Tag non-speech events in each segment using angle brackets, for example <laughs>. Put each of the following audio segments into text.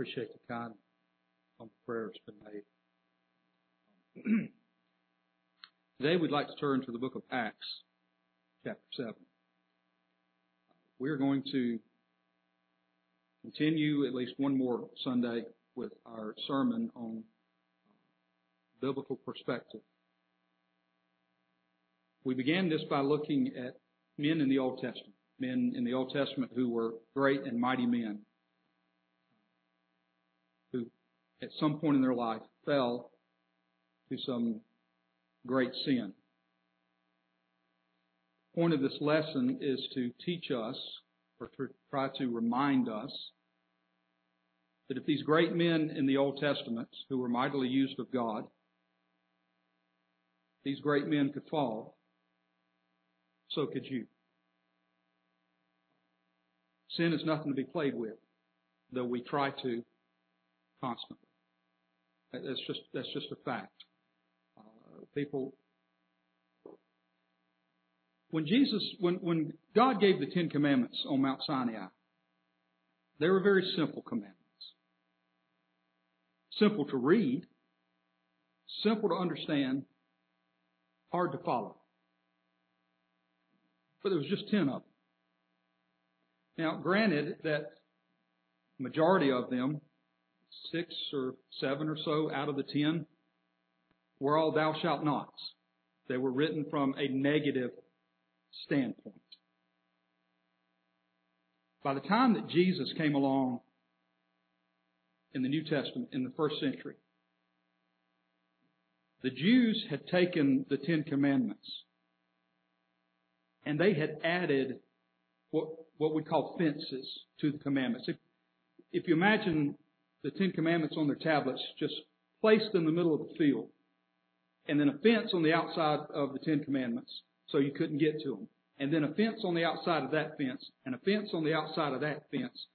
appreciate the kind prayer that's been made. <clears throat> Today we'd like to turn to the book of Acts, chapter 7. We're going to continue at least one more Sunday with our sermon on biblical perspective. We began this by looking at men in the Old Testament, men in the Old Testament who were great and mighty men, who at some point in their life fell to some great sin. The point of this lesson is to teach us, or to try to remind us, that if these great men in the Old Testament, who were mightily used of God, these great men could fall, so could you. Sin is nothing to be played with, though we try to constantly. That's just that's just a fact. Uh, people, when Jesus, when when God gave the Ten Commandments on Mount Sinai, they were very simple commandments, simple to read, simple to understand, hard to follow. But there was just ten of them. Now, granted that majority of them, six or seven or so out of the ten, were all thou shalt nots. They were written from a negative standpoint. By the time that Jesus came along in the New Testament in the first century, the Jews had taken the Ten Commandments and they had added what, what we call fences to the commandments. If, if you imagine the Ten Commandments on their tablets just placed in the middle of the field, and then a fence on the outside of the Ten Commandments so you couldn't get to them, and then a fence on the outside of that fence, and a fence on the outside of that fence.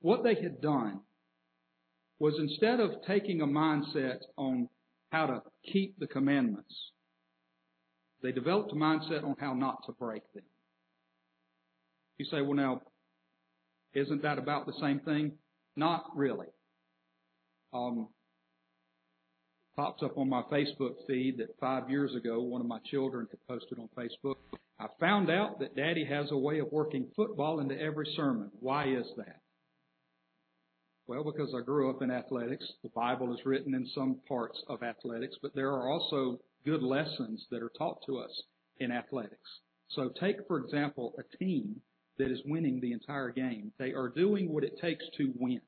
What they had done was instead of taking a mindset on how to keep the commandments, they developed a mindset on how not to break them. You say, well now, isn't that about the same thing? Not really. Um, pops up on my Facebook feed that five years ago, one of my children had posted on Facebook. I found out that Daddy has a way of working football into every sermon. Why is that? Well, because I grew up in athletics. The Bible is written in some parts of athletics, but there are also good lessons that are taught to us in athletics. So take, for example, a team that is winning the entire game. They are doing what it takes to win.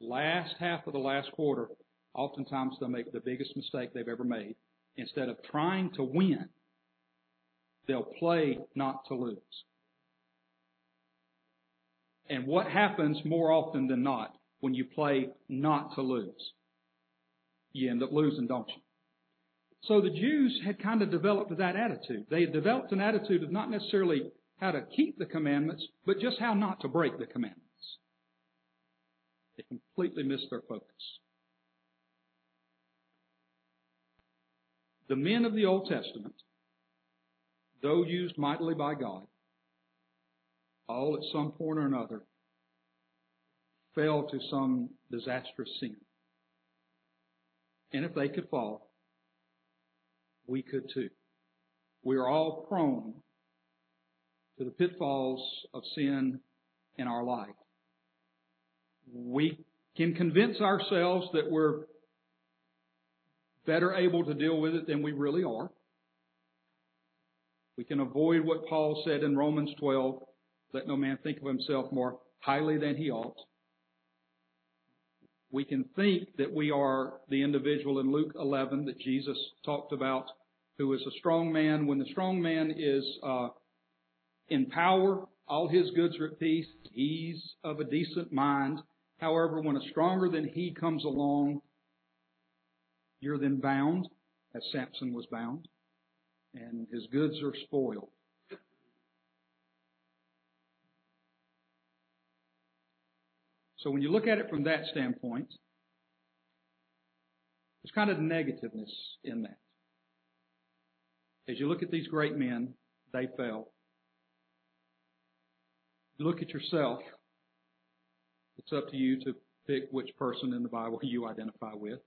Last half of the last quarter, oftentimes they'll make the biggest mistake they've ever made. Instead of trying to win, they'll play not to lose. And what happens more often than not when you play not to lose? You end up losing, don't you? So the Jews had kind of developed that attitude. They had developed an attitude of not necessarily how to keep the commandments, but just how not to break the commandments. They completely missed their focus. The men of the Old Testament, though used mightily by God, all at some point or another fell to some disastrous sin. And if they could fall, we could too. We are all prone to the pitfalls of sin in our life. We can convince ourselves that we're better able to deal with it than we really are. We can avoid what Paul said in Romans 12, let no man think of himself more highly than he ought. We can think that we are the individual in Luke 11 that Jesus talked about who is a strong man. When the strong man is uh, in power, all his goods are at peace. He's of a decent mind. However, when a stronger than he comes along, you're then bound, as Samson was bound, and his goods are spoiled. So when you look at it from that standpoint, there's kind of negativeness in that. As you look at these great men, they fell. Look at yourself. It It's up to you to pick which person in the Bible you identify with.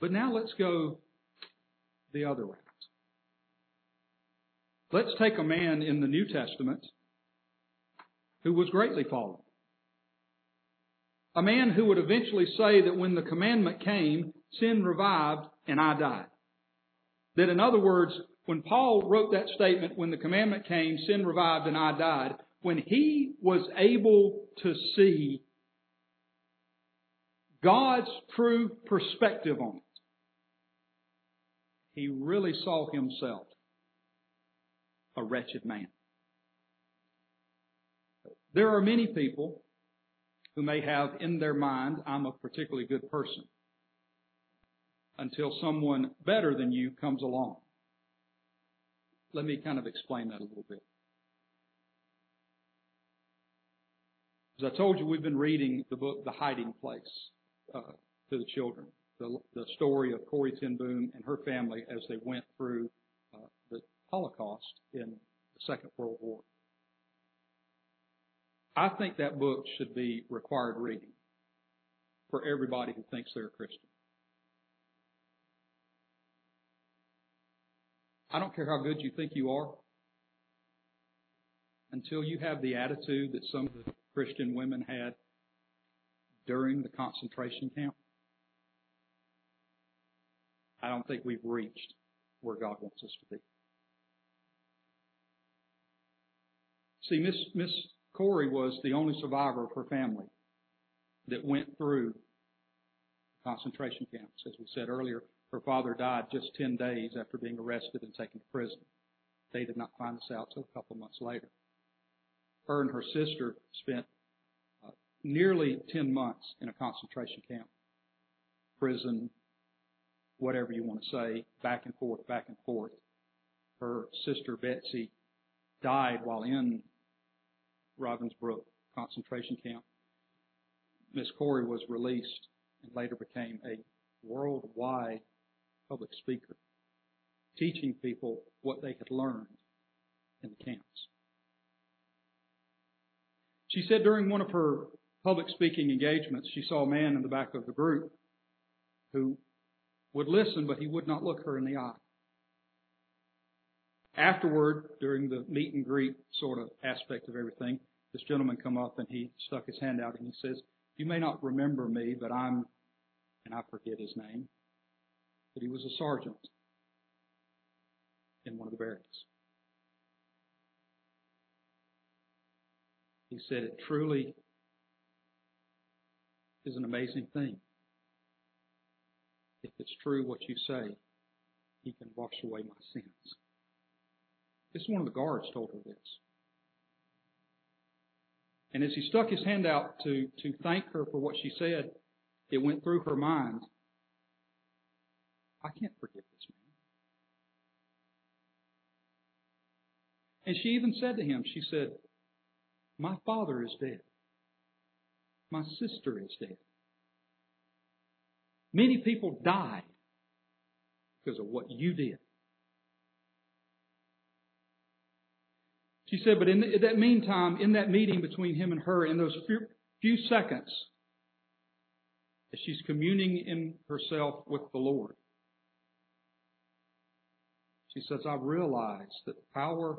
But now let's go the other route. Let's take a man in the New Testament who was greatly fallen. A man who would eventually say that when the commandment came, sin revived and I died. That in other words, when Paul wrote that statement, when the commandment came, sin revived and I died, when he was able to see God's true perspective on it, he really saw himself a wretched man. There are many people who may have in their mind, I'm a particularly good person, until someone better than you comes along. Let me kind of explain that a little bit. As I told you, we've been reading the book, The Hiding Place, uh, to the children. The, the, story of Corrie ten Boom and her family as they went through uh, the Holocaust in the Second World War. I think that book should be required reading for everybody who thinks they're a Christian. I don't care how good you think you are, until you have the attitude that some of the Christian women had during the concentration camp. I don't think we've reached where God wants us to be. See, Miss Miss Corrie was the only survivor of her family that went through concentration camps. As we said earlier, her father died just 10 days after being arrested and taken to prison. They did not find this out until a couple months later. Her and her sister spent uh, nearly 10 months in a concentration camp, prison, whatever you want to say, back and forth, back and forth. Her sister Betsy died while in Ravensbrück concentration camp. Miss Corrie was released and later became a worldwide public speaker, teaching people what they had learned in the camps. She said during one of her public speaking engagements, she saw a man in the back of the group who would listen, but he would not look her in the eye. Afterward, during the meet and greet sort of aspect of everything, this gentleman come up and he stuck his hand out and he says, "You may not remember me, but I'm," and I forget his name, but he was a sergeant in one of the barracks. He said, "It truly is an amazing thing. If it's true what you say, He can wash away my sins." This one of the guards told her this. And as he stuck his hand out to, to thank her for what she said, it went through her mind I can't forgive this man. And she even said to him, She said, My father is dead. My sister is dead. Many people died because of what you did. She said, but in that meantime, in that meeting between him and her, in those few, few seconds, as she's communing in herself with the Lord, she says, I realize that the power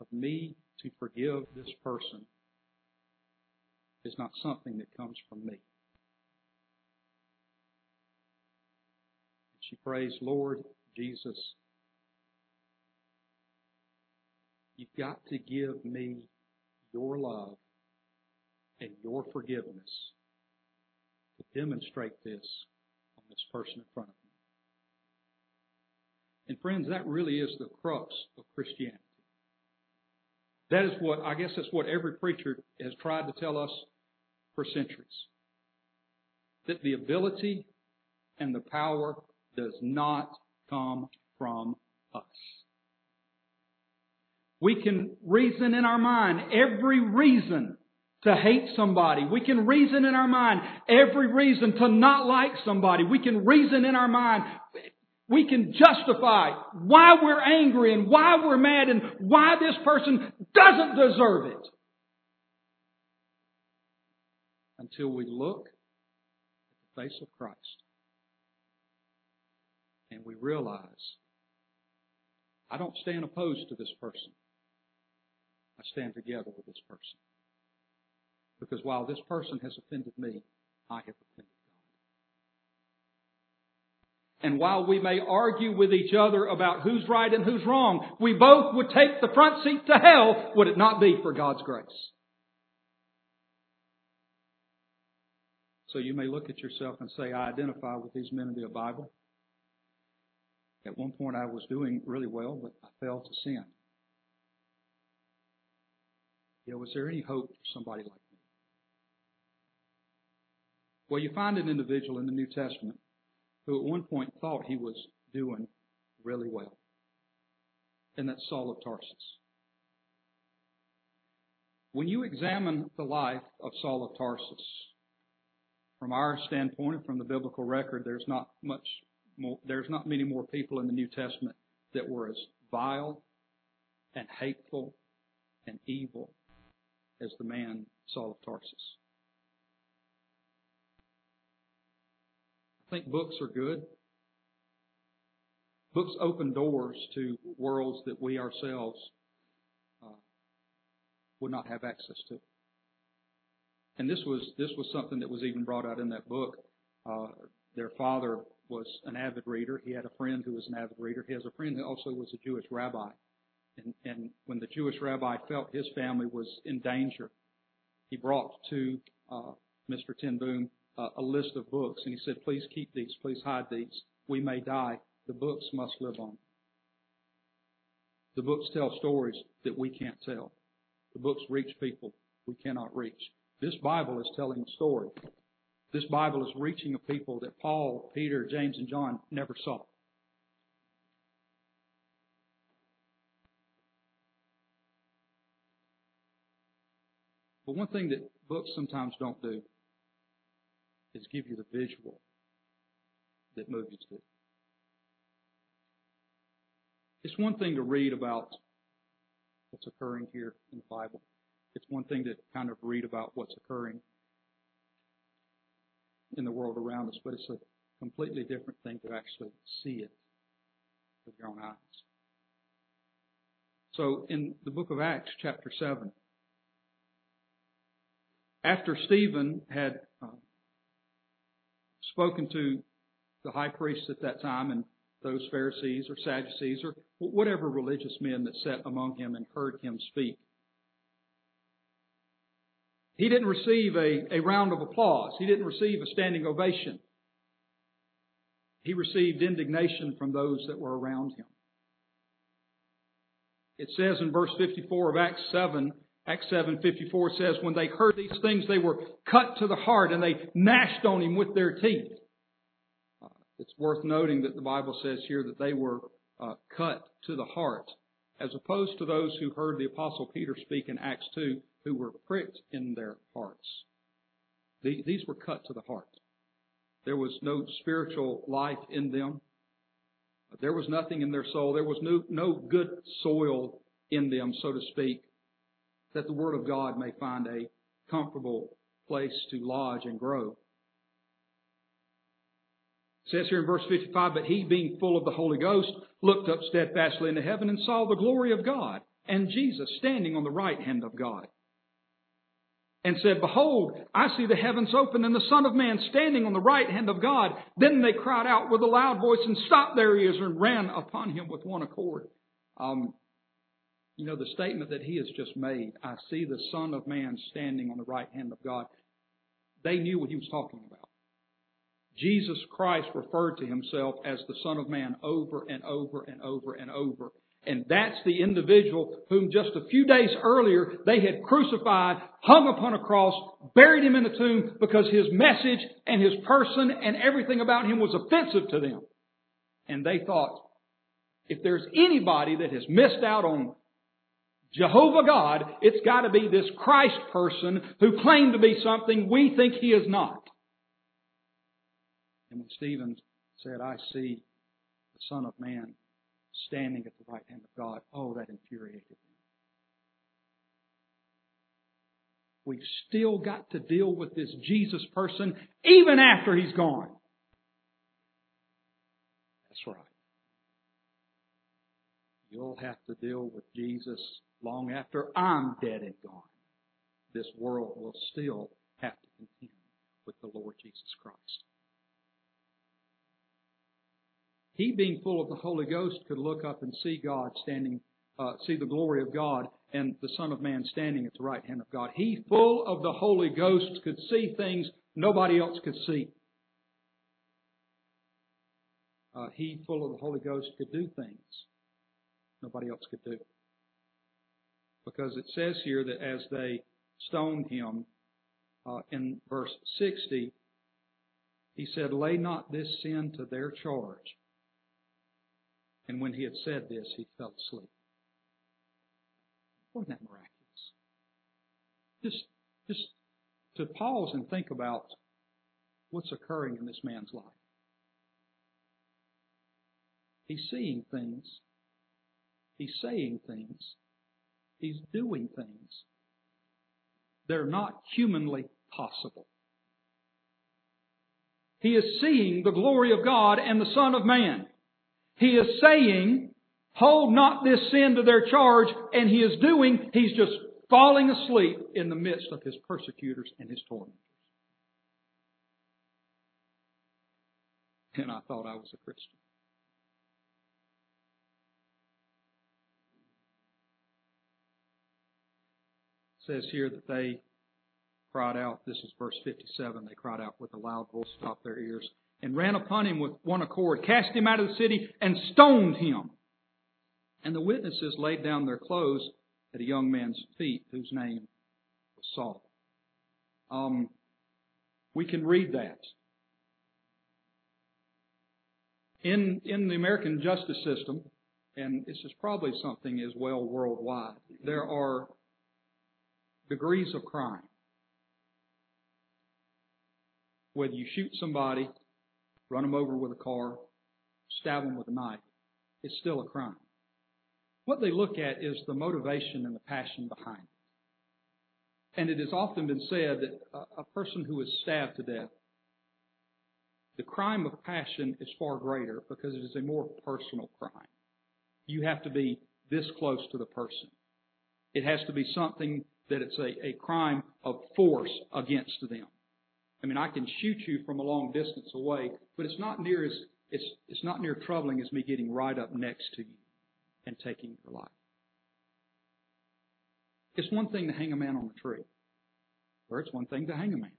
of me to forgive this person is not something that comes from me. she prays, Lord Jesus, You've got to give me your love and your forgiveness to demonstrate this on this person in front of me. And friends, that really is the crux of Christianity. That is what, I guess that's what every preacher has tried to tell us for centuries. That the ability and the power does not come from us. We can reason in our mind every reason to hate somebody. We can reason in our mind every reason to not like somebody. We can reason in our mind. We can justify why we're angry and why we're mad and why this person doesn't deserve it. until we look at the face of Christ and we realize I don't stand opposed to this person. I stand together with this person. Because while this person has offended me, I have offended. And while we may argue with each other about who's right and who's wrong, we both would take the front seat to hell, would it not be for God's grace? So you may look at yourself and say, I identify with these men of the Bible. At one point I was doing really well, but I fell to sin. Yeah, was there any hope for somebody like me? Well, you find an individual in the New Testament who at one point thought he was doing really well. And that's Saul of Tarsus. When you examine the life of Saul of Tarsus, from our standpoint and from the biblical record, there's not much more, there's not many more people in the New Testament that were as vile and hateful and evil as the man Saul of Tarsus. Think books are good. Books open doors to worlds that we ourselves uh, would not have access to. And this was this was something that was even brought out in that book. Uh, their father was an avid reader. He had a friend who was an avid reader. He has a friend who also was a Jewish rabbi. And, and when the Jewish rabbi felt his family was in danger, he brought to uh, Mr. Ten Boom a list of books, and he said, "Please keep these. Please hide these. We may die. The books must live on." The books tell stories that we can't tell. The books reach people we cannot reach. This Bible is telling a story this Bible is reaching a people that Paul, Peter, James, and John never saw. But one thing that books sometimes don't do is give you the visual that movies do. It's one thing to read about what's occurring here in the Bible. It's one thing to kind of read about what's occurring in the world around us, but it's a completely different thing to actually see it with your own eyes. So in the book of Acts, chapter 7, after Stephen had spoken to the high priests at that time and those Pharisees or Sadducees or whatever religious men that sat among him and heard him speak, he didn't receive a, a round of applause. He didn't receive a standing ovation. He received indignation from those that were around him. It says in verse 54 of Acts 7, Acts 7:54 says, when they heard these things, they were cut to the heart and they gnashed on him with their teeth. Uh, it's worth noting that the Bible says here that they were uh, cut to the heart, as opposed to those who heard the Apostle Peter speak in Acts 2, who were pricked in their hearts. These were cut to the heart. There was no spiritual life in them. There was nothing in their soul. There was no, no good soil in them, so to speak, that the Word of God may find a comfortable place to lodge and grow. It says here in verse 55, but he being full of the Holy Ghost looked up steadfastly into heaven and saw the glory of God and Jesus standing on the right hand of God and said, Behold, I see the heavens open and the Son of Man standing on the right hand of God. Then they cried out with a loud voice and stopped their ears and ran upon him with one accord. Um, you know, the statement that he has just made, I see the Son of Man standing on the right hand of God. They knew what he was talking about. Jesus Christ referred to himself as the Son of Man over and over and over and over. And that's the individual whom just a few days earlier they had crucified, hung upon a cross, buried him in a tomb because his message and his person and everything about him was offensive to them. And they thought, if there's anybody that has missed out on Jehovah God, it's got to be this Christ person who claimed to be something we think he is not. And when Stephen said, I see the Son of Man standing at the right hand of God. Oh, that infuriated me. We've still got to deal with this Jesus person even after he's gone. That's right. You'll have to deal with Jesus long after I'm dead and gone. This world will still have to contend with the Lord Jesus Christ. He, being full of the Holy Ghost, could look up and see God standing, uh, see the glory of God and the Son of Man standing at the right hand of God. He, full of the Holy Ghost, could see things nobody else could see. Uh, he, full of the Holy Ghost, could do things nobody else could do. Because it says here that as they stoned him, uh, in verse 60, he said, Lay not this sin to their charge. And when he had said this, he fell asleep. Wasn't that miraculous? Just, just to pause and think about what's occurring in this man's life. He's seeing things. He's saying things. He's doing things. They're not humanly possible. He is seeing the glory of God and the Son of Man. He is saying, hold not this sin to their charge, and he is doing, he's just falling asleep in the midst of his persecutors and his tormentors. And I thought I was a Christian. Says here that they cried out, this is verse 57, they cried out with a loud voice, stopped their ears, and ran upon him with one accord, cast him out of the city, and stoned him. And the witnesses laid down their clothes at a young man's feet, whose name was Saul. Um, we can read that. In, in the American justice system, and this is probably something as well worldwide, there are degrees of crime. Whether you shoot somebody run them over with a car, stab them with a knife, it's still a crime. What they look at is the motivation and the passion behind it. And it has often been said that a person who is stabbed to death, the crime of passion is far greater because it is a more personal crime. You have to be this close to the person. It has to be something that it's a, a crime of force against them. I mean, I can shoot you from a long distance away, but it's not near as it's it's not near troubling as me getting right up next to you and taking your life. It's one thing to hang a man on a tree, or it's one thing to hang a man.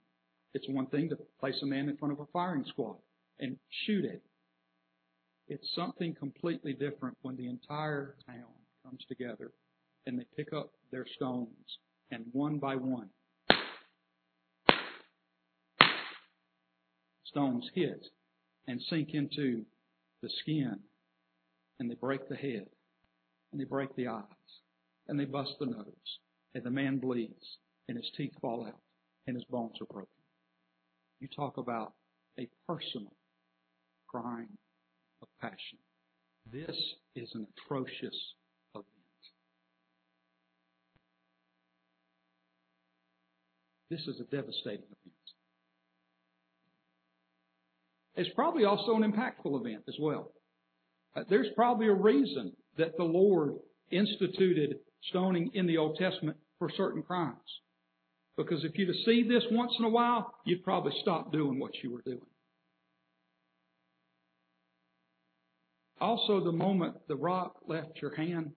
It's one thing to place a man in front of a firing squad and shoot at him. It's something completely different when the entire town comes together and they pick up their stones and one by one stones hit and sink into the skin, and they break the head, and they break the eyes, and they bust the nose, and the man bleeds, and his teeth fall out, and his bones are broken. You talk about a personal crime of passion. This is an atrocious event. This is a devastating event. It's probably also an impactful event as well. Uh, there's probably a reason that the Lord instituted stoning in the Old Testament for certain crimes. Because if you'd have seen this once in a while, you'd probably stop doing what you were doing. Also, the moment the rock left your hand,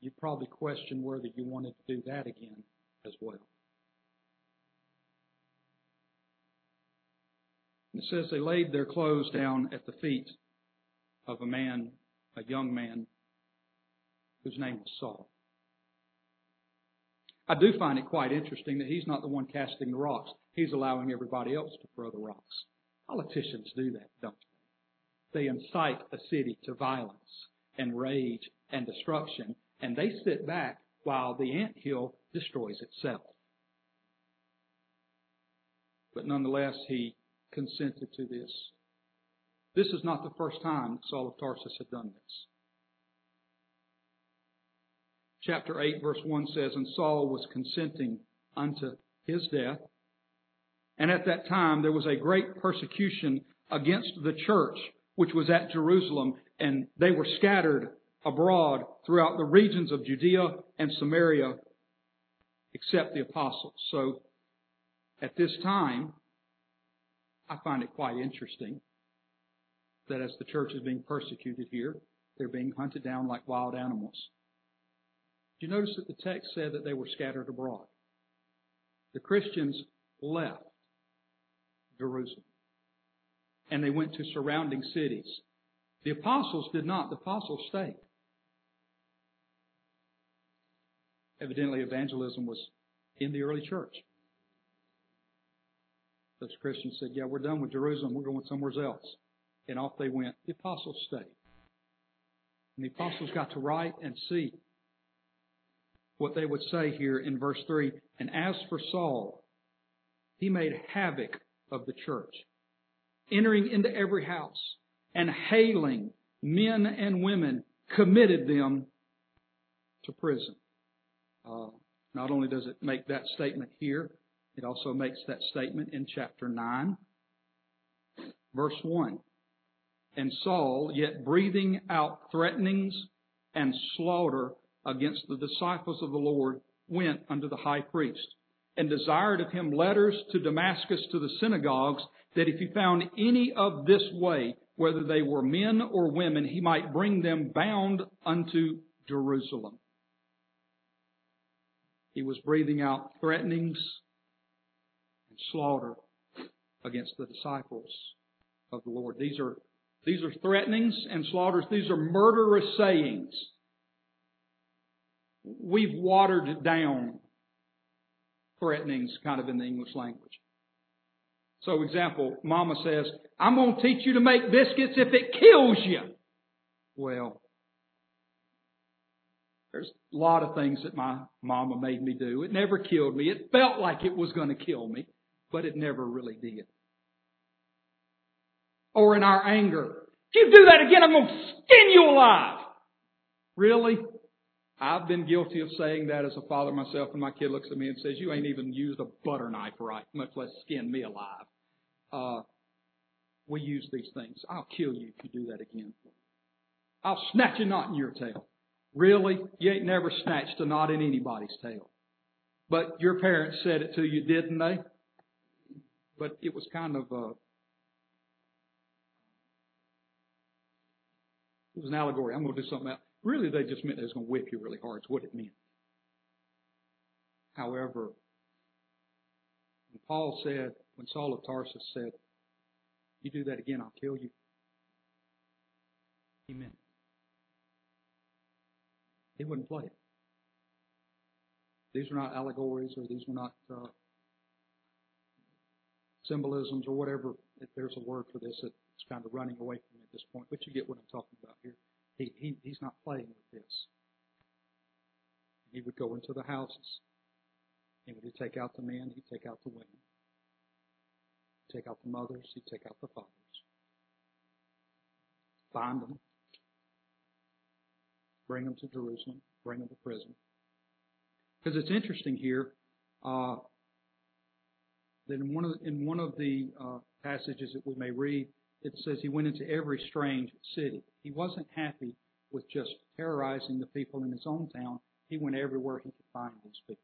you'd probably question whether you wanted to do that again as well. It says they laid their clothes down at the feet of a man, a young man, whose name was Saul. I do find it quite interesting that he's not the one casting the rocks. He's allowing everybody else to throw the rocks. Politicians do that, don't they? They incite a city to violence and rage and destruction, and they sit back while the ant hill destroys itself. But nonetheless, he consented to this. This is not the first time that Saul of Tarsus had done this. Chapter 8, verse 1 says, And Saul was consenting unto his death. And at that time there was a great persecution against the church which was at Jerusalem, and they were scattered abroad throughout the regions of Judea and Samaria, except the apostles. So at this time, I find it quite interesting that as the church is being persecuted here, they're being hunted down like wild animals. Do you notice that the text said that they were scattered abroad? The Christians left Jerusalem and they went to surrounding cities. The apostles did not. The apostles stayed. Evidently, evangelism was in the early church. Those Christians said, Yeah, we're done with Jerusalem. We're going somewhere else. And off they went. The apostles stayed. And the apostles got to write and see what they would say here in verse 3. And as for Saul, he made havoc of the church, entering into every house and hailing men and women, committed them to prison. Uh, not only does it make that statement here, it also makes that statement in chapter 9, verse 1. And Saul, yet breathing out threatenings and slaughter against the disciples of the Lord, went unto the high priest and desired of him letters to Damascus to the synagogues that if he found any of this way, whether they were men or women, he might bring them bound unto Jerusalem. He was breathing out threatenings and slaughter against the disciples of the Lord. These are, these are threatenings and slaughters. These are murderous sayings. We've watered down threatenings kind of in the English language. So example, mama says, I'm going to teach you to make biscuits if it kills you. Well, there's a lot of things that my mama made me do. It never killed me. It felt like it was going to kill me, but it never really did. Or in our anger, if you do that again, I'm going to skin you alive. Really? I've been guilty of saying that as a father myself, and my kid looks at me and says, "You ain't even used a butter knife right, much less skin me alive." Uh, we use these things. I'll kill you if you do that again. I'll snatch a knot in your tail. Really? You ain't never snatched a knot in anybody's tail. But your parents said it to you, didn't they? But it was kind of a, it was an allegory. I'm going to do something else. Really, they just meant it was going to whip you really hard. It's what it meant. However, when Paul said, when Saul of Tarsus said, you do that again, I'll kill you. He meant it. He wouldn't play it. These are not allegories or these are not uh, symbolisms or whatever. If there's a word for this, it's kind of running away from me at this point, but you get what I'm talking about here. He, he, he's not playing with this. He would go into the houses. And would he take out the men, he'd take out the women. He'd take out the mothers, he'd take out the fathers. Bind them. Bring them to Jerusalem. Bring them to prison. Because it's interesting here uh, that in one of the, in one of the uh, passages that we may read, it says he went into every strange city. He wasn't happy with just terrorizing the people in his own town. He went everywhere he could find these people.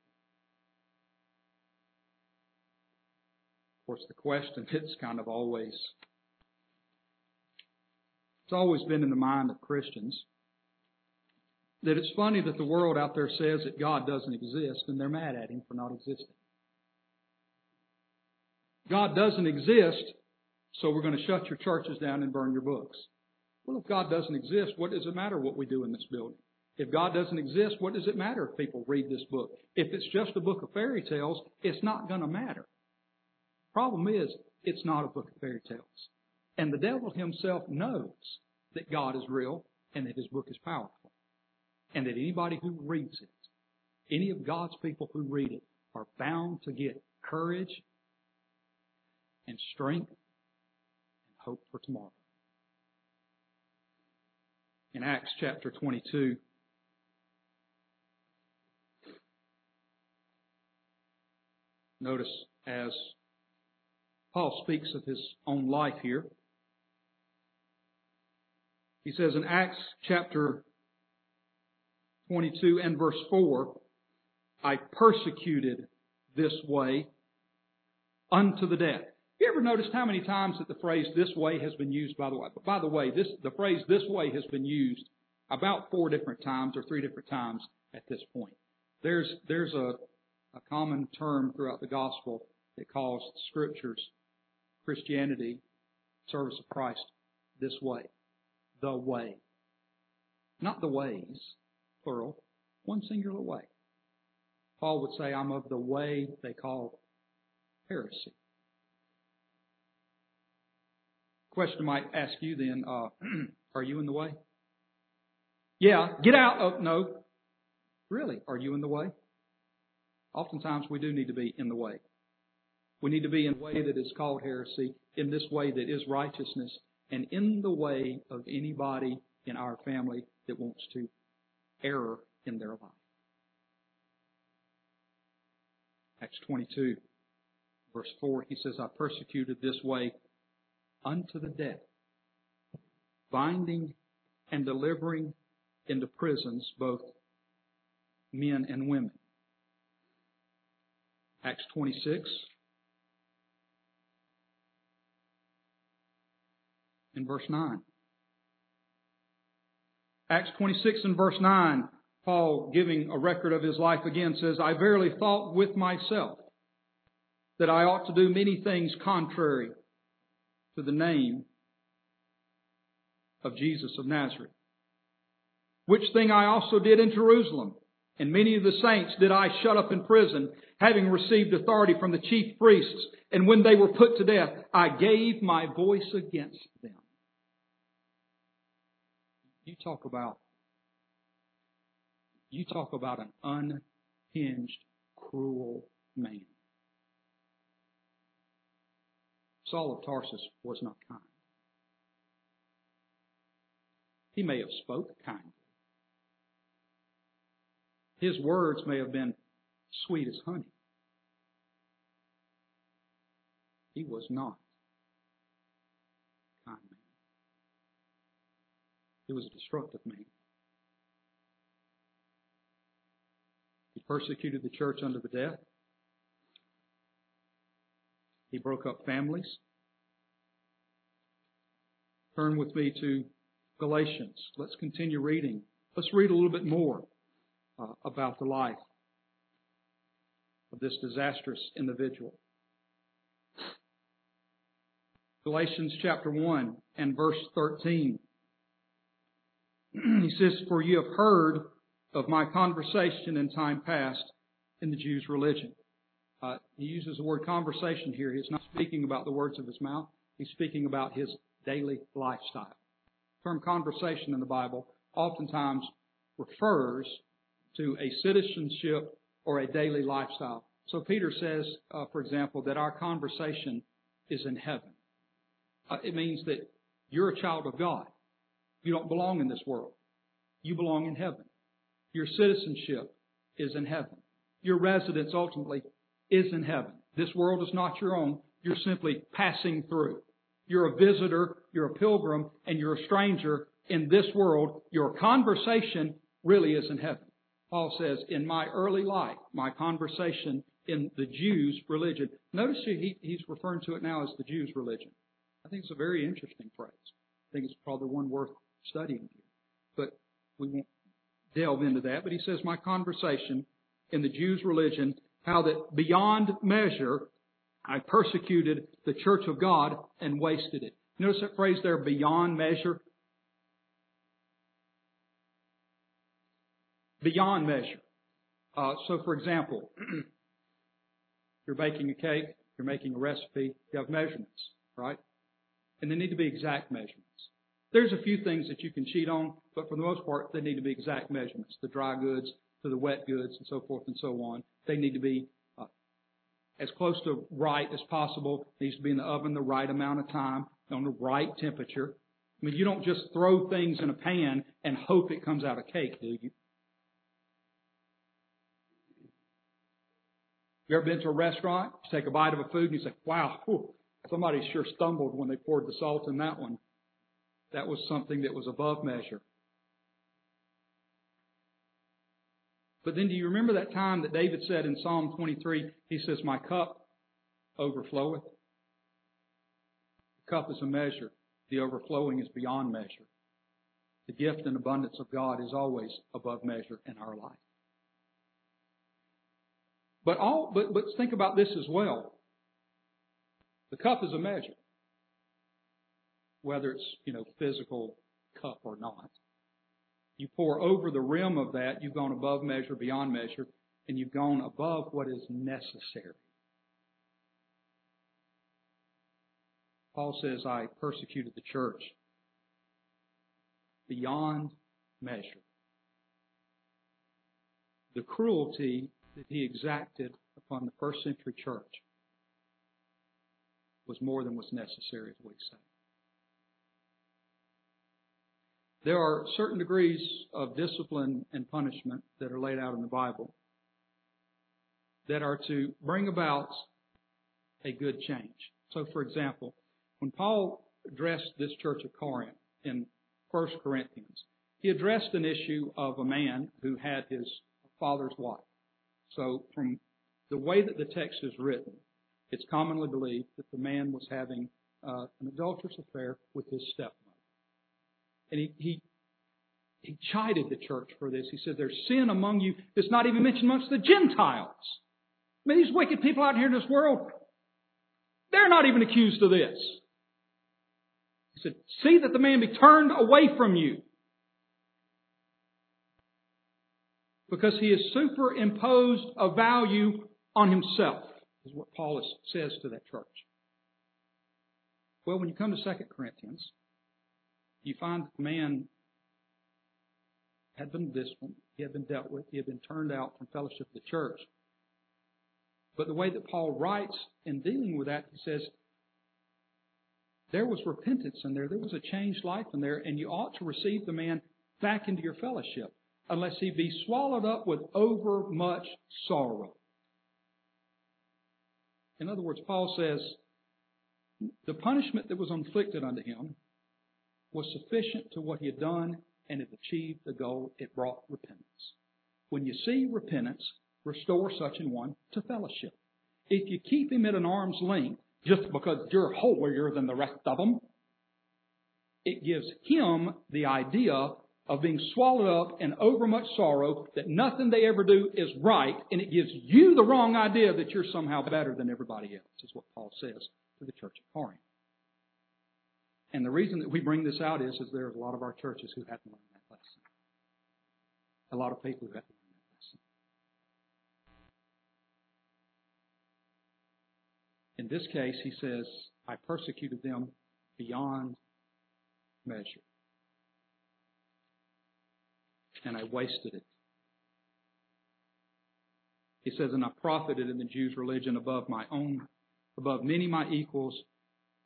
Of course, the question <laughs> it's kind of always it's always been in the mind of Christians that it's funny that the world out there says that God doesn't exist and they're mad at him for not existing. God doesn't exist, so we're going to shut your churches down and burn your books. Well, if God doesn't exist, what does it matter what we do in this building? If God doesn't exist, what does it matter if people read this book? If it's just a book of fairy tales, it's not going to matter. Problem is, it's not a book of fairy tales. And the devil himself knows that God is real and that his book is powerful. And that anybody who reads it, any of God's people who read it, are bound to get courage and strength and hope for tomorrow. In Acts chapter 22, Notice as Paul speaks of his own life here. He says in Acts chapter 22 and verse 4, I persecuted this way unto the death. You ever noticed how many times that the phrase this way has been used, by the way? But by the way, this, the phrase this way has been used about four different times or three different times at this point. There's, there's a, a common term throughout the gospel that calls scriptures, Christianity, service of Christ, this way. The way. Not the ways, plural, one singular way. Paul would say, I'm of the way they call heresy. Question might ask you then, uh, <clears throat> are you in the way? Yeah, get out. Oh, no. Really, are you in the way? Oftentimes we do need to be in the way. We need to be in the way that is called heresy, in this way that is righteousness, and in the way of anybody in our family that wants to error in their life. Acts 22, verse 4, he says, I persecuted this way unto the death, binding and delivering into prisons both men and women. Acts 26. In verse 9. Acts 26 and verse 9, Paul, giving a record of his life again, says, I verily thought with myself that I ought to do many things contrary to the name of Jesus of Nazareth. Which thing I also did in Jerusalem. And many of the saints did I shut up in prison, having received authority from the chief priests. And when they were put to death, I gave my voice against them. You talk about, you talk about an unhinged, cruel man. Saul of Tarsus was not kind. He may have spoke kindly. His words may have been sweet as honey. He was not kind man. He was a destructive man. He persecuted the church unto the death. He broke up families. Turn with me to Galatians. Let's continue reading. Let's read a little bit more uh, about the life of this disastrous individual. Galatians chapter 1 and verse 13. <clears throat> he says, For you have heard of my conversation in time past in the Jews' religion. Uh, he uses the word conversation here. He's not speaking about the words of his mouth. He's speaking about his daily lifestyle. The term conversation in the Bible oftentimes refers to a citizenship or a daily lifestyle. So Peter says, uh, for example, that our conversation is in heaven. Uh, it means that you're a child of God. You don't belong in this world. You belong in heaven. Your citizenship is in heaven. Your residence ultimately is in heaven. This world is not your own. You're simply passing through. You're a visitor, you're a pilgrim, and you're a stranger in this world. Your conversation really is in heaven. Paul says, in my early life, my conversation in the Jews' religion. Notice he, he's referring to it now as the Jews' religion. I think it's a very interesting phrase. I think it's probably one worth studying here. But we won't delve into that. But he says, my conversation in the Jews' religion how that beyond measure I persecuted the church of God and wasted it. Notice that phrase there, beyond measure. Beyond measure. Uh, so, for example, <clears throat> you're baking a cake, you're making a recipe, you have measurements, right? And they need to be exact measurements. There's a few things that you can cheat on, but for the most part, they need to be exact measurements. The dry goods, to the wet goods and so forth and so on. They need to be uh, as close to right as possible. It needs to be in the oven the right amount of time, on the right temperature. I mean, you don't just throw things in a pan and hope it comes out a cake, do you? You ever been to a restaurant? You take a bite of a food and you say, wow, whew, somebody sure stumbled when they poured the salt in that one. That was something that was above measure. But then do you remember that time that David said in Psalm 23, he says, My cup overfloweth? The cup is a measure. The overflowing is beyond measure. The gift and abundance of God is always above measure in our life. But all, but, but think about this as well. The cup is a measure. Whether it's, you know, physical cup or not. You pour over the rim of that, you've gone above measure, beyond measure, and you've gone above what is necessary. Paul says, I persecuted the church beyond measure. The cruelty that he exacted upon the first century church was more than was necessary, as we say. There are certain degrees of discipline and punishment that are laid out in the Bible that are to bring about a good change. So, for example, when Paul addressed this church of Corinth in 1 Corinthians, he addressed an issue of a man who had his father's wife. So, from the way that the text is written, it's commonly believed that the man was having uh, an adulterous affair with his stepmother. And he, he, he chided the church for this. He said, There's sin among you that's not even mentioned amongst the Gentiles. I mean, these wicked people out here in this world, they're not even accused of this. He said, See that the man be turned away from you. Because he has superimposed a value on himself, is what Paul says to that church. Well, when you come to 2 Corinthians, you find that the man had been disciplined, he had been dealt with, he had been turned out from fellowship of the church. But the way that Paul writes in dealing with that, he says, there was repentance in there, there was a changed life in there, and you ought to receive the man back into your fellowship, unless he be swallowed up with overmuch sorrow. In other words, Paul says, the punishment that was inflicted unto him was sufficient to what he had done and it achieved the goal. It brought repentance. When you see repentance, restore such an one to fellowship. If you keep him at an arm's length just because you're holier than the rest of them, it gives him the idea of being swallowed up in overmuch sorrow that nothing they ever do is right, and it gives you the wrong idea that you're somehow better than everybody else, is what Paul says to the church of Corinth. And the reason that we bring this out is, is there's a lot of our churches who haven't learned that lesson. A lot of people who haven't learned that lesson. In this case, he says, I persecuted them beyond measure. And I wasted it. He says, and I profited in the Jews' religion above my own, above many my equals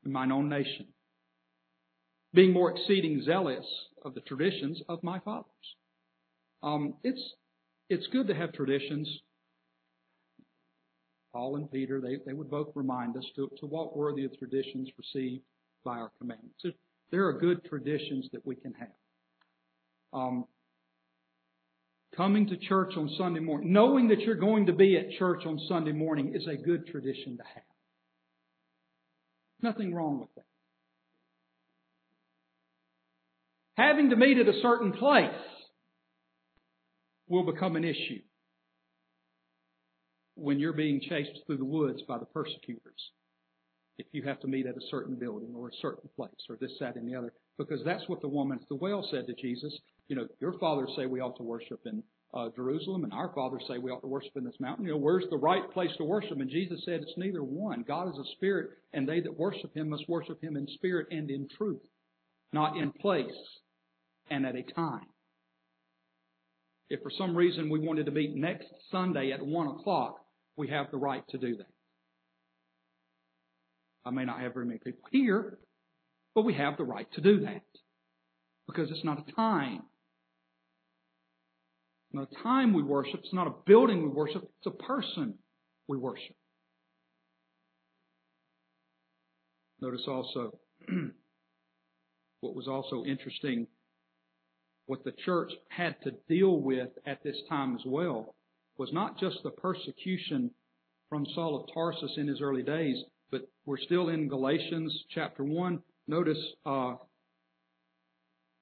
in mine own nation being more exceeding zealous of the traditions of my fathers. Um, it's it's good to have traditions. Paul and Peter, they, they would both remind us to, to walk worthy of traditions received by our commandments. There are good traditions that we can have. Um, coming to church on Sunday morning, knowing that you're going to be at church on Sunday morning is a good tradition to have. Nothing wrong with that. Having to meet at a certain place will become an issue when you're being chased through the woods by the persecutors. If you have to meet at a certain building or a certain place or this, that, and the other. Because that's what the woman at the well said to Jesus. You know, your fathers say we ought to worship in uh, Jerusalem and our fathers say we ought to worship in this mountain. You know, where's the right place to worship? And Jesus said it's neither one. God is a spirit and they that worship him must worship him in spirit and in truth, not in place and at a time. If for some reason we wanted to meet next Sunday at 1 o'clock, we have the right to do that. I may not have very many people here, but we have the right to do that. Because it's not a time. It's not a time we worship. It's not a building we worship. It's a person we worship. Notice also <clears throat> what was also interesting, what the church had to deal with at this time as well was not just the persecution from Saul of Tarsus in his early days, but we're still in Galatians chapter 1. Notice uh,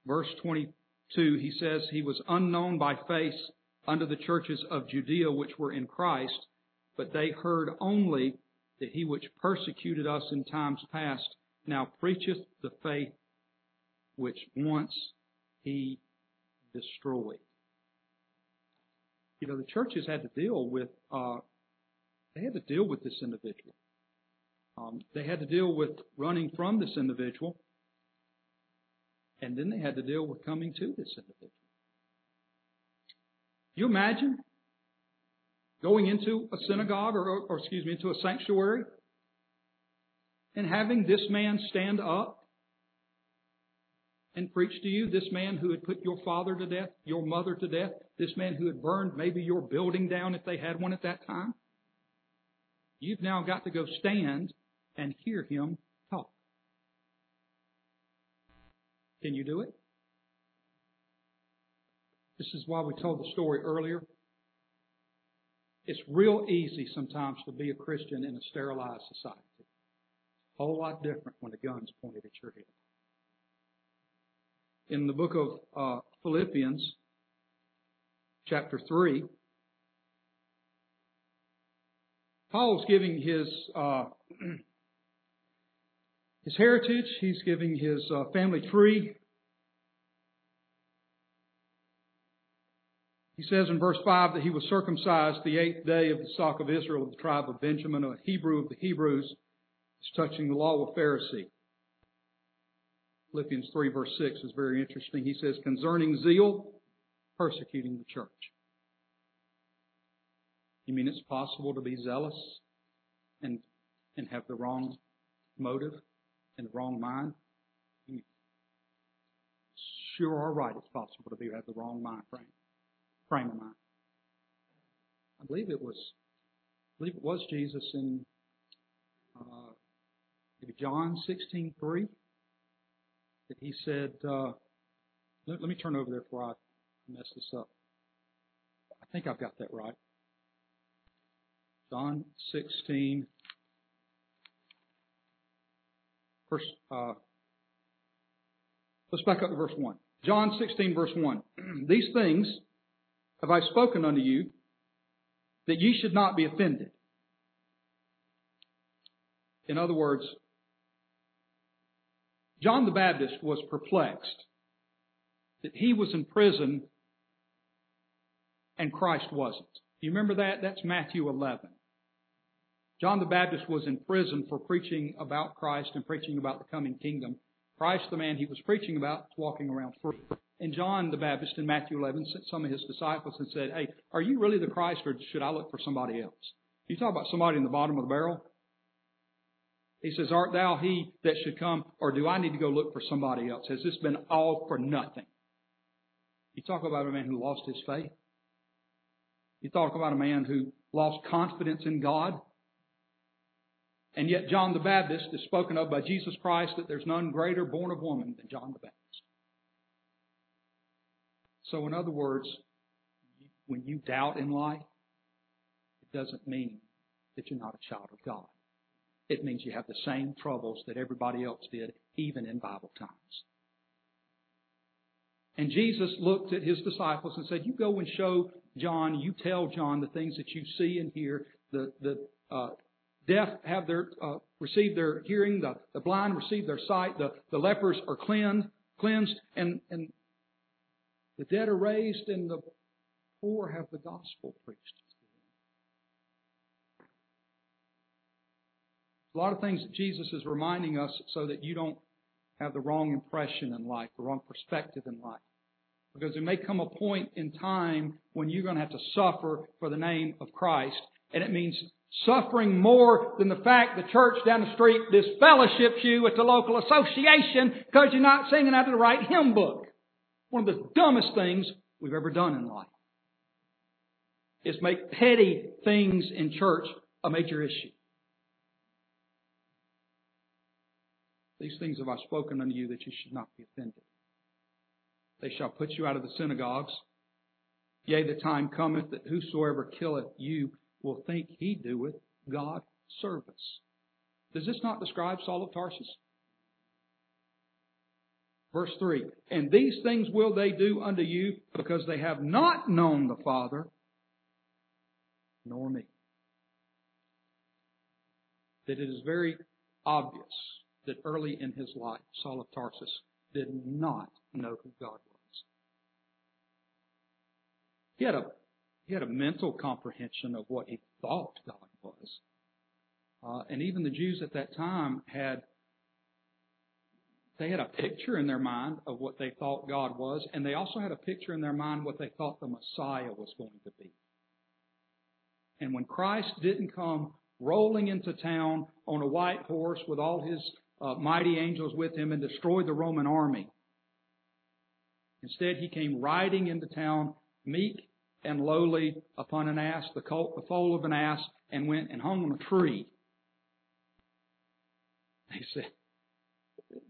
verse 22. He says, He was unknown by face unto the churches of Judea which were in Christ, but they heard only that he which persecuted us in times past now preacheth the faith which once he destroyed. You know, the churches had to deal with, uh, they had to deal with this individual. Um, they had to deal with running from this individual, and then they had to deal with coming to this individual. You imagine going into a synagogue or, or excuse me, into a sanctuary and having this man stand up and preach to you, this man who had put your father to death, your mother to death, this man who had burned maybe your building down if they had one at that time. You've now got to go stand and hear him talk. Can you do it? This is why we told the story earlier. It's real easy sometimes to be a Christian in a sterilized society. A whole lot different when a gun's pointed at your head. In the book of uh, Philippians, chapter 3, Paul's giving his uh, <clears throat> his heritage. He's giving his uh, family tree. He says in verse 5 that he was circumcised the eighth day of the stock of Israel of the tribe of Benjamin, a Hebrew of the Hebrews, touching the law of Pharisee. Philippians 3 verse 6 is very interesting. He says, concerning zeal, persecuting the church. You mean it's possible to be zealous and, and have the wrong motive and the wrong mind? You sure are right it's possible to be have the wrong mind frame, frame of mind. I believe it was, I believe it was Jesus in uh, maybe John 16:3 he said. Uh, let, let me turn over there before I mess this up. I think I've got that right. John 16, verse. Uh, let's back up to verse one. John 16, verse 1. <clears throat> These things have I spoken unto you, that ye should not be offended. In other words, John the Baptist was perplexed that he was in prison and Christ wasn't. You remember that? That's Matthew 11. John the Baptist was in prison for preaching about Christ and preaching about the coming kingdom. Christ, the man he was preaching about, was walking around free. And John the Baptist in Matthew 11 sent some of his disciples and said, Hey, are you really the Christ or should I look for somebody else? You talk about somebody in the bottom of the barrel? He says, Art thou he that should come, or do I need to go look for somebody else? Has this been all for nothing? You talk about a man who lost his faith. You talk about a man who lost confidence in God. And yet John the Baptist is spoken of by Jesus Christ that there's none greater born of woman than John the Baptist. So in other words, when you doubt in life, it doesn't mean that you're not a child of God it means you have the same troubles that everybody else did, even in Bible times. And Jesus looked at his disciples and said, You go and show John, you tell John the things that you see and hear. The, the uh, deaf have their, uh, receive their hearing, the, the blind receive their sight, the, the lepers are cleansed, cleansed and, and the dead are raised, and the poor have the gospel preached. A lot of things that Jesus is reminding us so that you don't have the wrong impression in life, the wrong perspective in life. Because there may come a point in time when you're going to have to suffer for the name of Christ. And it means suffering more than the fact the church down the street disfellowships you at the local association because you're not singing out of the right hymn book. One of the dumbest things we've ever done in life is make petty things in church a major issue. These things have I spoken unto you that you should not be offended. They shall put you out of the synagogues. Yea, the time cometh that whosoever killeth you will think he doeth God service. Does this not describe Saul of Tarsus? Verse 3 And these things will they do unto you because they have not known the Father nor me. That it is very obvious that early in his life, Saul of Tarsus did not know who God was. He had a, he had a mental comprehension of what he thought God was. Uh, and even the Jews at that time had they had a picture in their mind of what they thought God was, and they also had a picture in their mind what they thought the Messiah was going to be. And when Christ didn't come rolling into town on a white horse with all his uh, mighty angels with him and destroy the Roman army, instead he came riding into town, meek and lowly, upon an ass, the, colt, the foal of an ass, and went and hung on a tree. He said,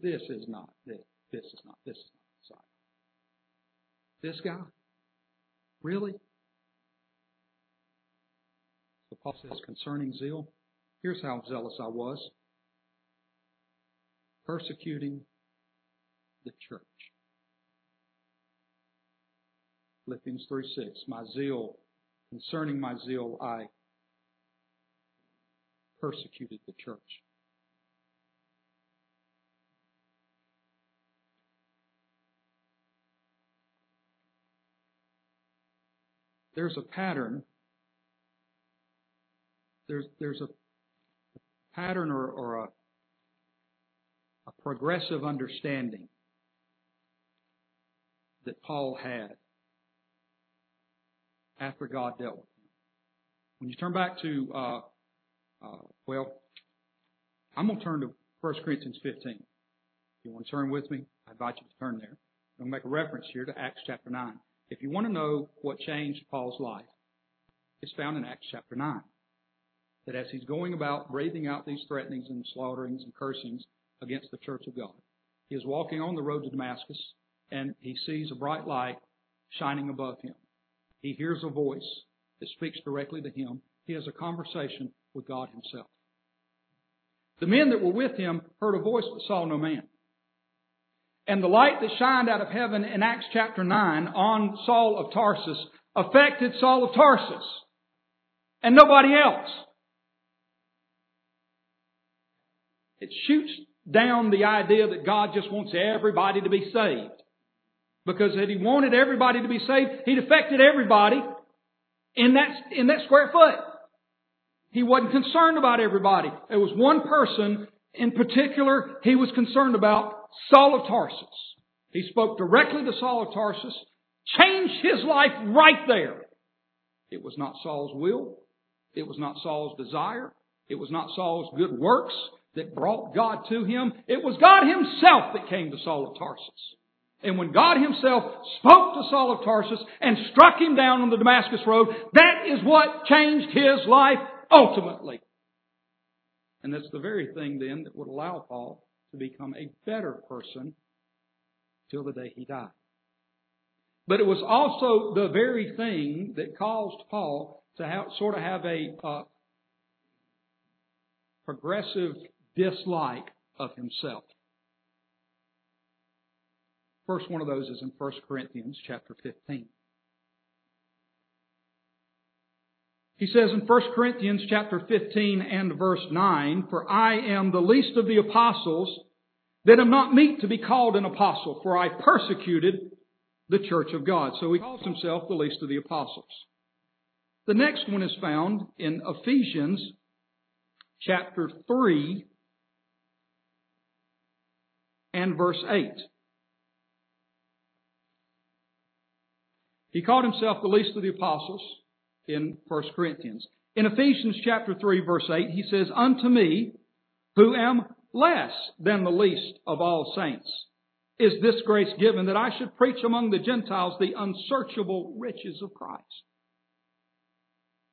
this is not, this, this is not, this is not Messiah. This guy? Really? So Paul says concerning zeal, here's how zealous I was. Persecuting the church. Philippians 3 6. My zeal, concerning my zeal, I persecuted the church. there's a pattern. There's there's a pattern or, or a, a progressive understanding that Paul had after God dealt with him. When you turn back to, uh, uh, well, I'm going to turn to 1 Corinthians 15. If you want to turn with me, I invite you to turn there. I'm going to make a reference here to Acts chapter 9. If you want to know what changed Paul's life, it's found in Acts chapter 9. That as he's going about breathing out these threatenings and slaughterings and cursings against the church of God, he is walking on the road to Damascus and he sees a bright light shining above him. He hears a voice that speaks directly to him. He has a conversation with God himself. The men that were with him heard a voice but saw no man. And the light that shined out of heaven in Acts chapter 9 on Saul of Tarsus affected Saul of Tarsus and nobody else. It shoots down the idea that God just wants everybody to be saved. Because if He wanted everybody to be saved, He'd affected everybody in that, in that square foot. He wasn't concerned about everybody. There was one person in particular He was concerned about, Saul of Tarsus. He spoke directly to Saul of Tarsus, changed his life right there. It was not Saul's will. It was not Saul's desire. It was not Saul's good works that brought God to him. It was God himself that came to Saul of Tarsus. And when God himself spoke to Saul of Tarsus and struck him down on the Damascus road, that is what changed his life ultimately. And that's the very thing then that would allow Paul to become a better person till the day he died. But it was also the very thing that caused Paul to have, sort of have a uh, progressive dislike of himself. First one of those is in 1 Corinthians chapter 15. He says in 1 Corinthians chapter 15 and verse 9, For I am the least of the apostles, that am not meet to be called an apostle, for I persecuted the church of God. So he calls himself the least of the apostles. The next one is found in Ephesians chapter 3 and verse 8. He called himself the least of the apostles in 1 Corinthians. In Ephesians chapter 3 verse 8, he says, Unto me, who am less than the least of all saints, is this grace given that I should preach among the Gentiles the unsearchable riches of Christ.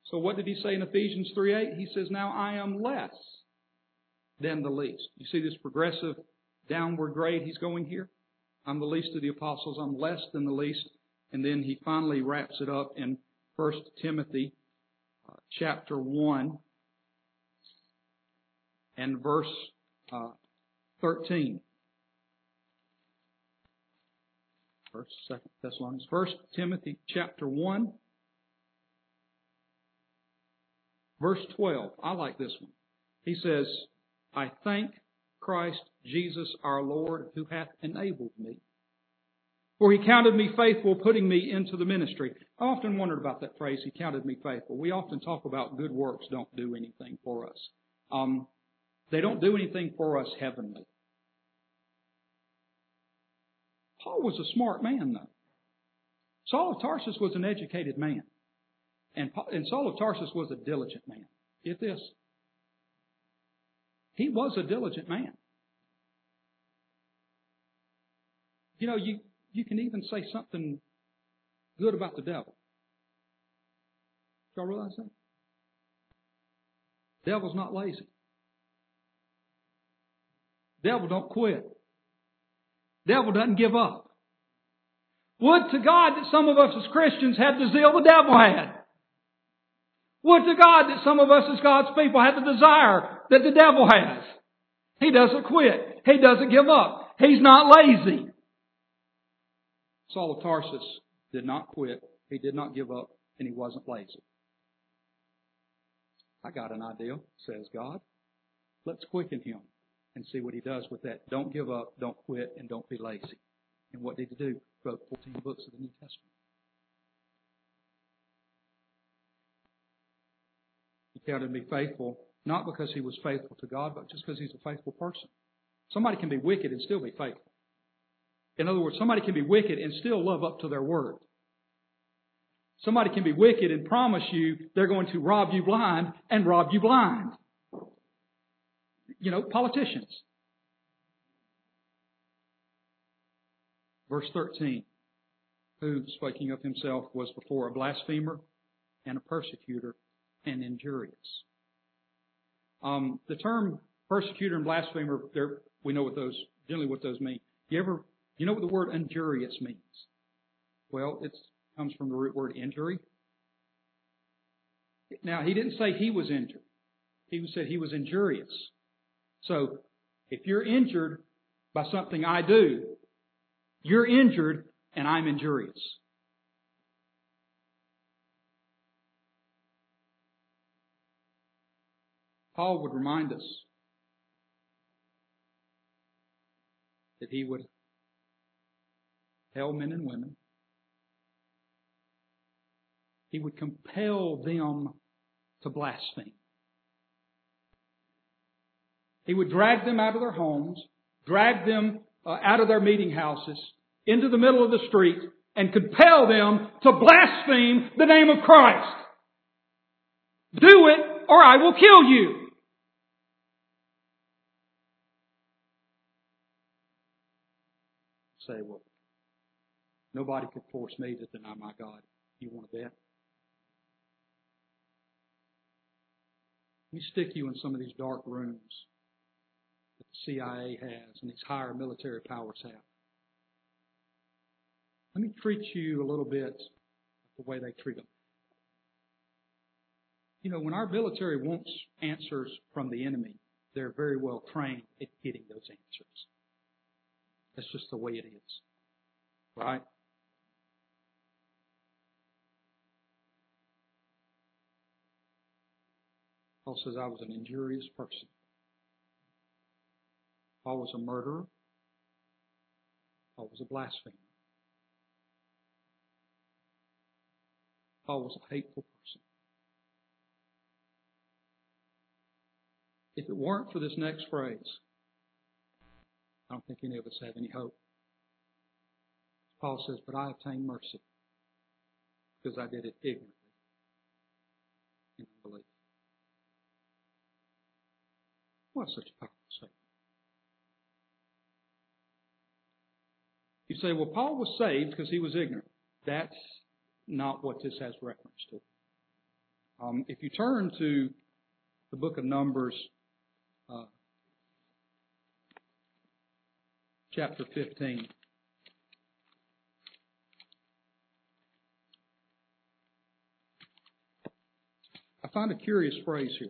So what did he say in Ephesians 3 8? He says, now I am less than the least. You see this progressive downward grade he's going here? I'm the least of the apostles. I'm less than the least. And then he finally wraps it up in 1 Timothy uh, chapter 1 and verse uh, 13. First, Second Thessalonians. First Timothy chapter 1, verse 12. I like this one. He says, I thank Christ Jesus our Lord who hath enabled me. For he counted me faithful, putting me into the ministry. I often wondered about that phrase, he counted me faithful. We often talk about good works don't do anything for us. Um, they don't do anything for us heavenly. Paul was a smart man, though. Saul of Tarsus was an educated man. And, and Saul of Tarsus was a diligent man. Get this. He was a diligent man. You know, you, you can even say something good about the devil. Y'all realize that? Devil's not lazy. Devil don't quit. Devil doesn't give up. Would to God that some of us as Christians had the zeal the devil had. Would to God that some of us as God's people had the desire that the devil has. He doesn't quit. He doesn't give up. He's not lazy. Saul of Tarsus did not quit. He did not give up and he wasn't lazy. I got an idea, says God. Let's quicken him and see what he does with that. Don't give up, don't quit, and don't be lazy. And what did he do? Wrote 14 books of the New Testament. Counted me faithful, not because he was faithful to God, but just because he's a faithful person. Somebody can be wicked and still be faithful. In other words, somebody can be wicked and still love up to their word. Somebody can be wicked and promise you they're going to rob you blind and rob you blind you know, politicians. Verse 13, who, speaking of himself, was before a blasphemer and a persecutor and injurious. Um, the term persecutor and blasphemer, we know what those, generally what those mean. You ever, you know what the word injurious means? Well, it comes from the root word injury. Now, he didn't say he was injured. He said he was injurious. So, if you're injured by something I do, you're injured and I'm injurious. Paul would remind us that he would tell men and women, he would compel them to blaspheme. He would drag them out of their homes, drag them uh, out of their meeting houses, into the middle of the street, and compel them to blaspheme the name of Christ. Do it or I will kill you. Say, well, nobody could force me to deny my God. You want to bet? Let me stick you in some of these dark rooms that the CIA has and these higher military powers have. Let me treat you a little bit the way they treat them. You know, when our military wants answers from the enemy, they're very well trained at getting those answers. That's just the way it is. Right? Paul says I was an injurious person. Paul was a murderer. Paul was a blasphemer. Paul was a hateful person. If it weren't for this next phrase, I don't think any of us have any hope. Paul says, But I obtained mercy because I did it ignorantly in unbelief. What such a powerful statement. You say, well, Paul was saved because he was ignorant. That's not what this has reference to. Um, if you turn to the book of Numbers, uh, chapter 15. I find a curious phrase here.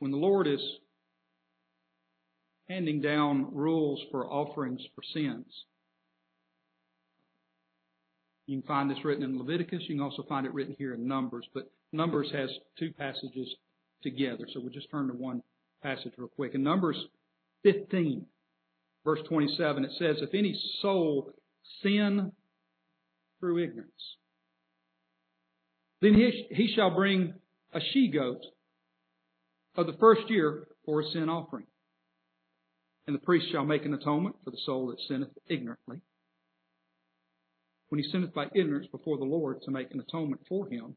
When the Lord is handing down rules for offerings for sins, you can find this written in Leviticus. You can also find it written here in Numbers. But Numbers has two passages together. So we'll just turn to one passage real quick. In Numbers 15, verse 27, it says, If any soul sin through ignorance, then he, he shall bring a she goat of the first year for a sin offering. And the priest shall make an atonement for the soul that sinneth ignorantly. When he sinneth by ignorance before the Lord to make an atonement for him,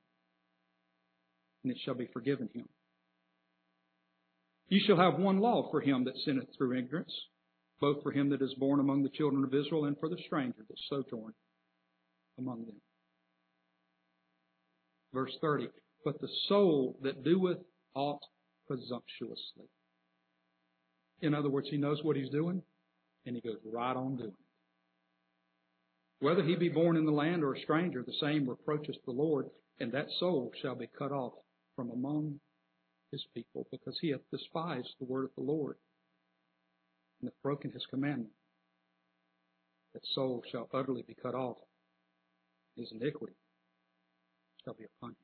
and it shall be forgiven him. You shall have one law for him that sinneth through ignorance, both for him that is born among the children of Israel and for the stranger that sojourn among them. Verse 30. But the soul that doeth aught presumptuously. In other words, he knows what he's doing, and he goes right on doing it. Whether he be born in the land or a stranger, the same reproacheth the Lord, and that soul shall be cut off from among his people, because he hath despised the word of the Lord, and hath broken his commandment. That soul shall utterly be cut off. His iniquity shall be upon him.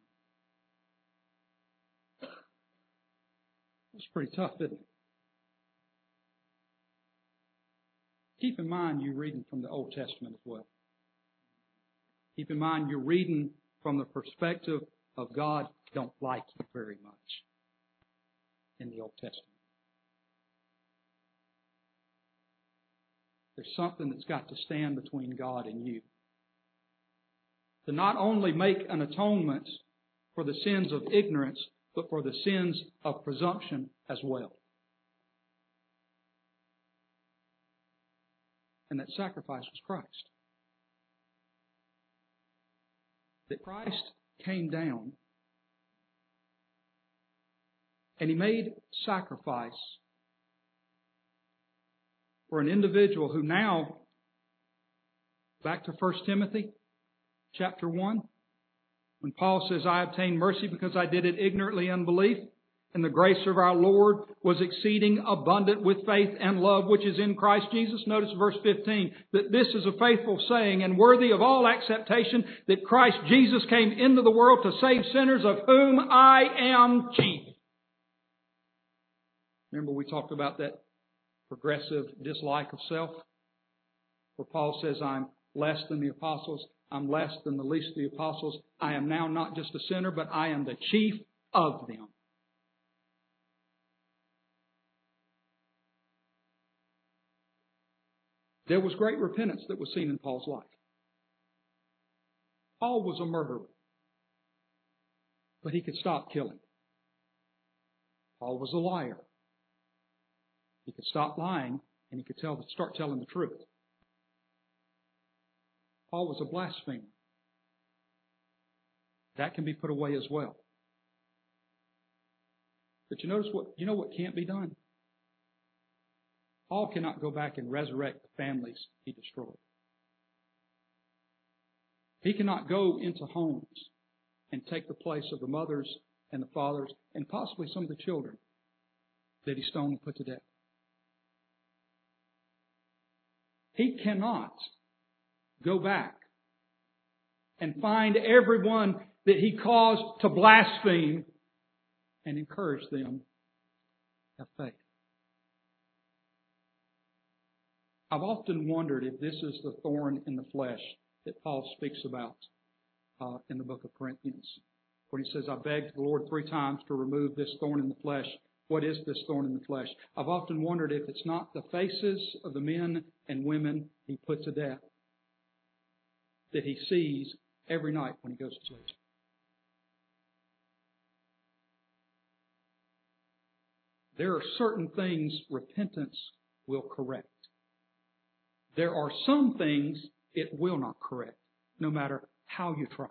It's pretty tough, isn't it? Keep in mind you're reading from the Old Testament as well. Keep in mind you're reading from the perspective of God don't like you very much in the Old Testament. There's something that's got to stand between God and you. To not only make an atonement for the sins of ignorance, but for the sins of presumption as well. And that sacrifice was Christ. That Christ came down and he made sacrifice for an individual who now, back to 1 Timothy chapter 1, when Paul says, I obtained mercy because I did it ignorantly unbelief, and the grace of our Lord was exceeding abundant with faith and love which is in Christ Jesus. Notice verse 15, that this is a faithful saying and worthy of all acceptation that Christ Jesus came into the world to save sinners of whom I am chief. Remember we talked about that progressive dislike of self? Where Paul says, I'm less than the apostles. I'm less than the least of the apostles. I am now not just a sinner, but I am the chief of them. There was great repentance that was seen in Paul's life. Paul was a murderer, but he could stop killing. Paul was a liar. He could stop lying and he could tell, start telling the truth. Paul was a blasphemer. That can be put away as well. But you notice what, you know what can't be done? Paul cannot go back and resurrect the families he destroyed. He cannot go into homes and take the place of the mothers and the fathers and possibly some of the children that he stoned and put to death. He cannot go back and find everyone that he caused to blaspheme and encourage them to have faith. I've often wondered if this is the thorn in the flesh that Paul speaks about uh, in the book of Corinthians, when he says, I begged the Lord three times to remove this thorn in the flesh. What is this thorn in the flesh? I've often wondered if it's not the faces of the men and women he put to death that he sees every night when he goes to sleep. There are certain things repentance will correct. There are some things it will not correct, no matter how you try.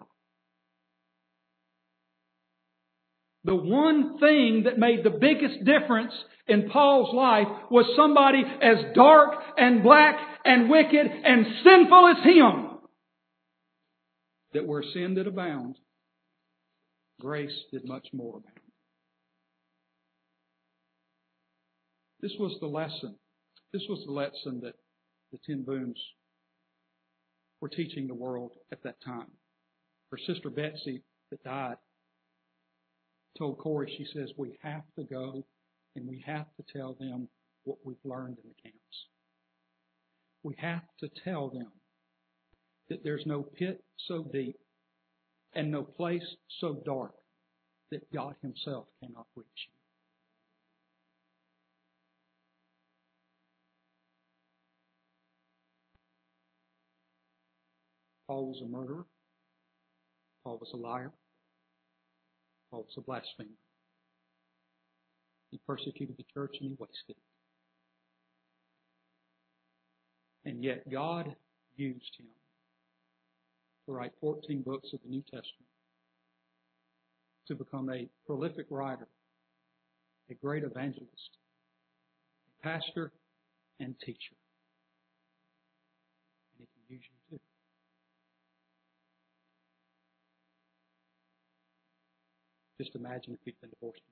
The one thing that made the biggest difference in Paul's life was somebody as dark and black and wicked and sinful as him. That where sin did abound, grace did much more abound. This was the lesson. This was the lesson that the Ten Booms were teaching the world at that time. Her sister Betsie, that died, told Corrie, she says, we have to go and we have to tell them what we've learned in the camps. We have to tell them that there's no pit so deep and no place so dark that God Himself cannot reach you. Paul was a murderer. Paul was a liar. Was a blasphemer. He persecuted the church and he wasted it. And yet God used him to write 14 books of the New Testament, to become a prolific writer, a great evangelist, a pastor, and teacher. And he can use you too. Just imagine if he'd been divorced